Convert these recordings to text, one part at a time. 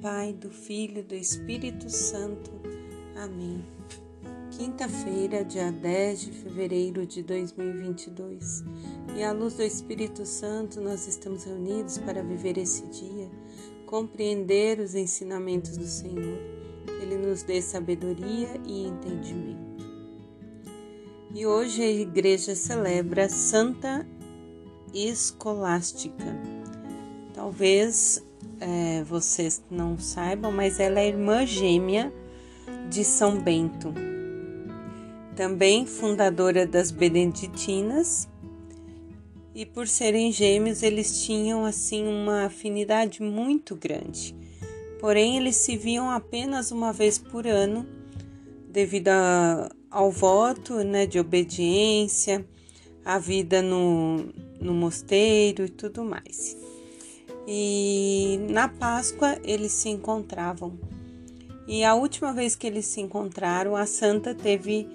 Pai, do Filho e do Espírito Santo. Amém. Quinta-feira, dia 10 de fevereiro de 2022. E à luz do Espírito Santo, nós estamos reunidos para viver esse dia, compreender os ensinamentos do Senhor. Que Ele nos dê sabedoria e entendimento. E hoje a igreja celebra Santa Escolástica. Talvez é, vocês não saibam, mas ela é irmã gêmea de São Bento, também fundadora das Beneditinas. E por serem gêmeos, eles tinham assim uma afinidade muito grande. Porém, eles se viam apenas uma vez por ano, devido a, ao voto né, de obediência, a vida no, no mosteiro e tudo mais e na Páscoa eles se encontravam. E a última vez que eles se encontraram, a santa teve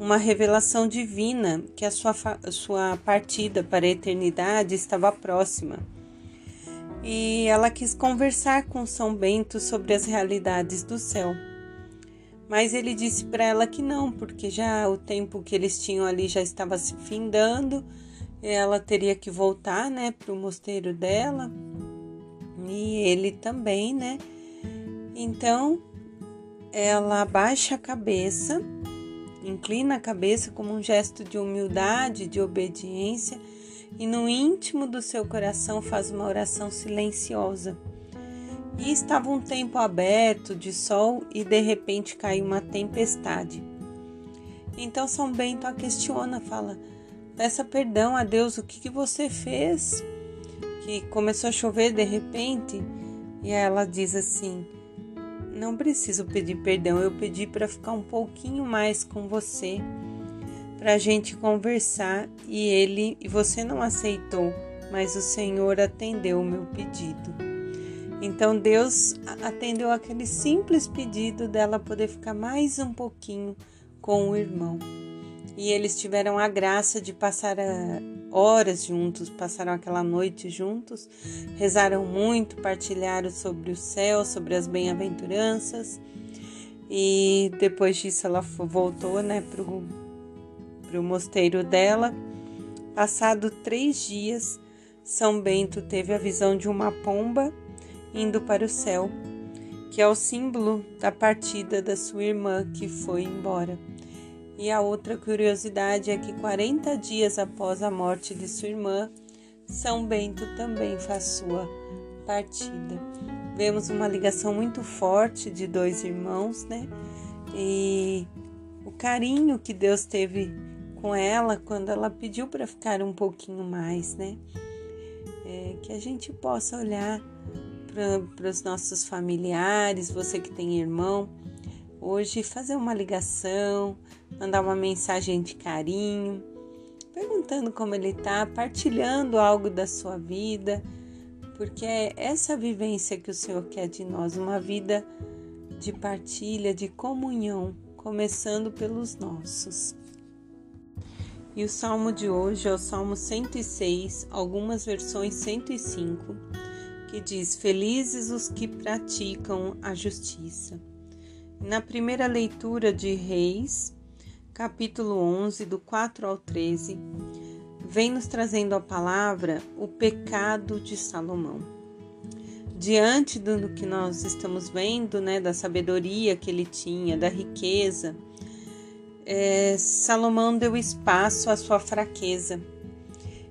uma revelação divina que a sua, sua partida para a eternidade estava próxima. E ela quis conversar com São Bento sobre as realidades do céu. Mas ele disse para ela que não, porque já o tempo que eles tinham ali já estava se findando, ela teria que voltar, né, para o mosteiro dela e ele também, né? Então ela abaixa a cabeça, inclina a cabeça como um gesto de humildade, de obediência, e no íntimo do seu coração faz uma oração silenciosa. E estava um tempo aberto de sol e de repente caiu uma tempestade. Então São Bento a questiona, fala: Peça perdão a Deus, o que, que você fez? Que começou a chover de repente e ela diz assim: Não preciso pedir perdão, eu pedi para ficar um pouquinho mais com você, para a gente conversar e ele e você não aceitou, mas o Senhor atendeu o meu pedido. Então Deus atendeu aquele simples pedido dela poder ficar mais um pouquinho com o irmão. E eles tiveram a graça de passar a, horas juntos, passaram aquela noite juntos, rezaram muito, partilharam sobre o céu, sobre as bem-aventuranças. E depois disso ela voltou né, para o mosteiro dela. Passado três dias, São Bento teve a visão de uma pomba indo para o céu, que é o símbolo da partida da sua irmã que foi embora. E a outra curiosidade é que 40 dias após a morte de sua irmã, São Bento também faz sua partida. Vemos uma ligação muito forte de dois irmãos, né? E o carinho que Deus teve com ela quando ela pediu para ficar um pouquinho mais, né? É, que a gente possa olhar para os nossos familiares, você que tem irmão, hoje fazer uma ligação, mandar uma mensagem de carinho, perguntando como ele está, partilhando algo da sua vida, porque é essa vivência que o Senhor quer de nós, uma vida de partilha, de comunhão, começando pelos nossos. E o salmo de hoje é o Salmo 106, algumas versões 105, que diz: Felizes os que praticam a justiça na primeira leitura de Reis, capítulo 11, do 4 ao 13, vem nos trazendo a palavra o pecado de Salomão. Diante do que nós estamos vendo, né, da sabedoria que ele tinha, da riqueza, é, Salomão deu espaço à sua fraqueza.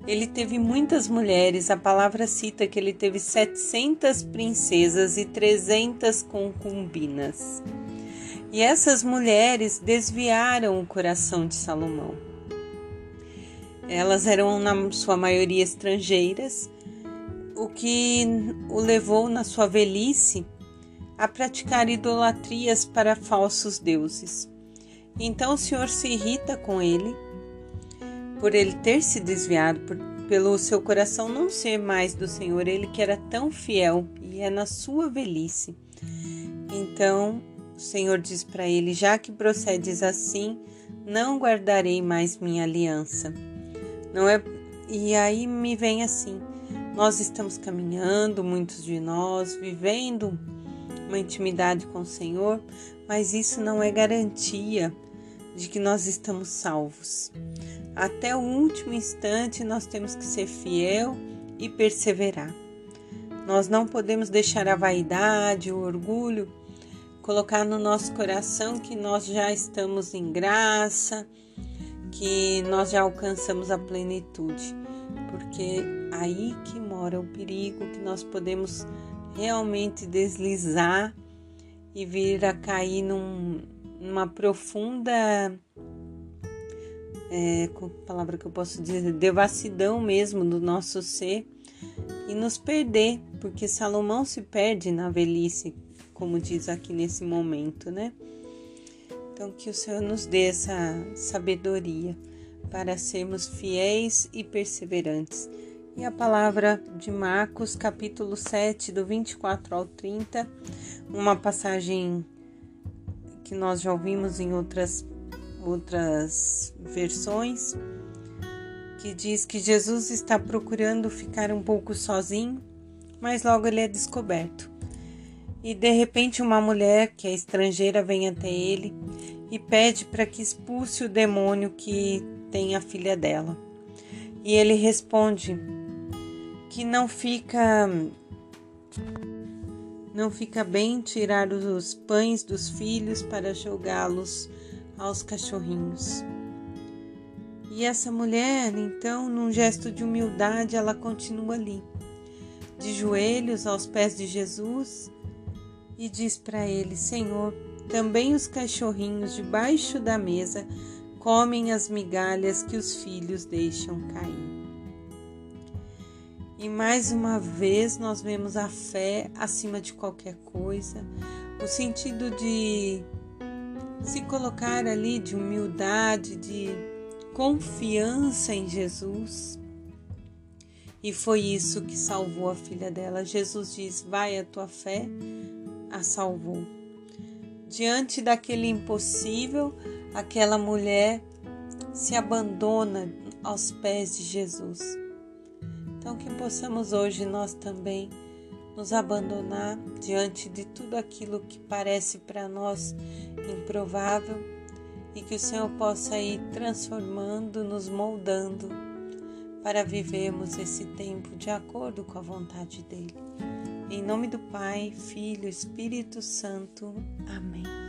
Ele teve muitas mulheres, a palavra cita que ele teve 700 princesas e 300 concubinas. E essas mulheres desviaram o coração de Salomão. Elas eram, na sua maioria, estrangeiras, o que o levou, na sua velhice, a praticar idolatrias para falsos deuses. Então o Senhor se irrita com ele, por ele ter se desviado, por, pelo seu coração não ser mais do Senhor, ele que era tão fiel e é na sua velhice. Então Senhor diz para ele: Já que procedes assim, não guardarei mais minha aliança. Não é? E aí me vem assim: nós estamos caminhando, muitos de nós, vivendo uma intimidade com o Senhor, mas isso não é garantia de que nós estamos salvos. Até o último instante nós temos que ser fiel e perseverar. Nós não podemos deixar a vaidade, o orgulho colocar no nosso coração que nós já estamos em graça, que nós já alcançamos a plenitude, porque aí que mora o perigo que nós podemos realmente deslizar e vir a cair num, numa profunda é, com palavra que eu posso dizer, devassidão mesmo do nosso ser e nos perder, porque Salomão se perde na velhice, como diz aqui nesse momento, né? Então, que o Senhor nos dê essa sabedoria para sermos fiéis e perseverantes. E a palavra de Marcos, capítulo 7, do 24 ao 30, uma passagem que nós já ouvimos em outras, outras versões, que diz que Jesus está procurando ficar um pouco sozinho, mas logo ele é descoberto. E de repente uma mulher que é estrangeira vem até ele e pede para que expulse o demônio que tem a filha dela. E ele responde que não fica não fica bem tirar os pães dos filhos para jogá-los aos cachorrinhos. E essa mulher, então, num gesto de humildade, ela continua ali, de joelhos aos pés de Jesus, e diz para ele: Senhor, também os cachorrinhos debaixo da mesa comem as migalhas que os filhos deixam cair. E mais uma vez nós vemos a fé acima de qualquer coisa, o sentido de se colocar ali de humildade, de confiança em Jesus. E foi isso que salvou a filha dela. Jesus diz: Vai a tua fé a salvou. Diante daquele impossível, aquela mulher se abandona aos pés de Jesus. Então, que possamos hoje nós também nos abandonar diante de tudo aquilo que parece para nós improvável e que o Senhor possa ir transformando, nos moldando para vivermos esse tempo de acordo com a vontade dele. Em nome do Pai, Filho, Espírito Santo. Amém.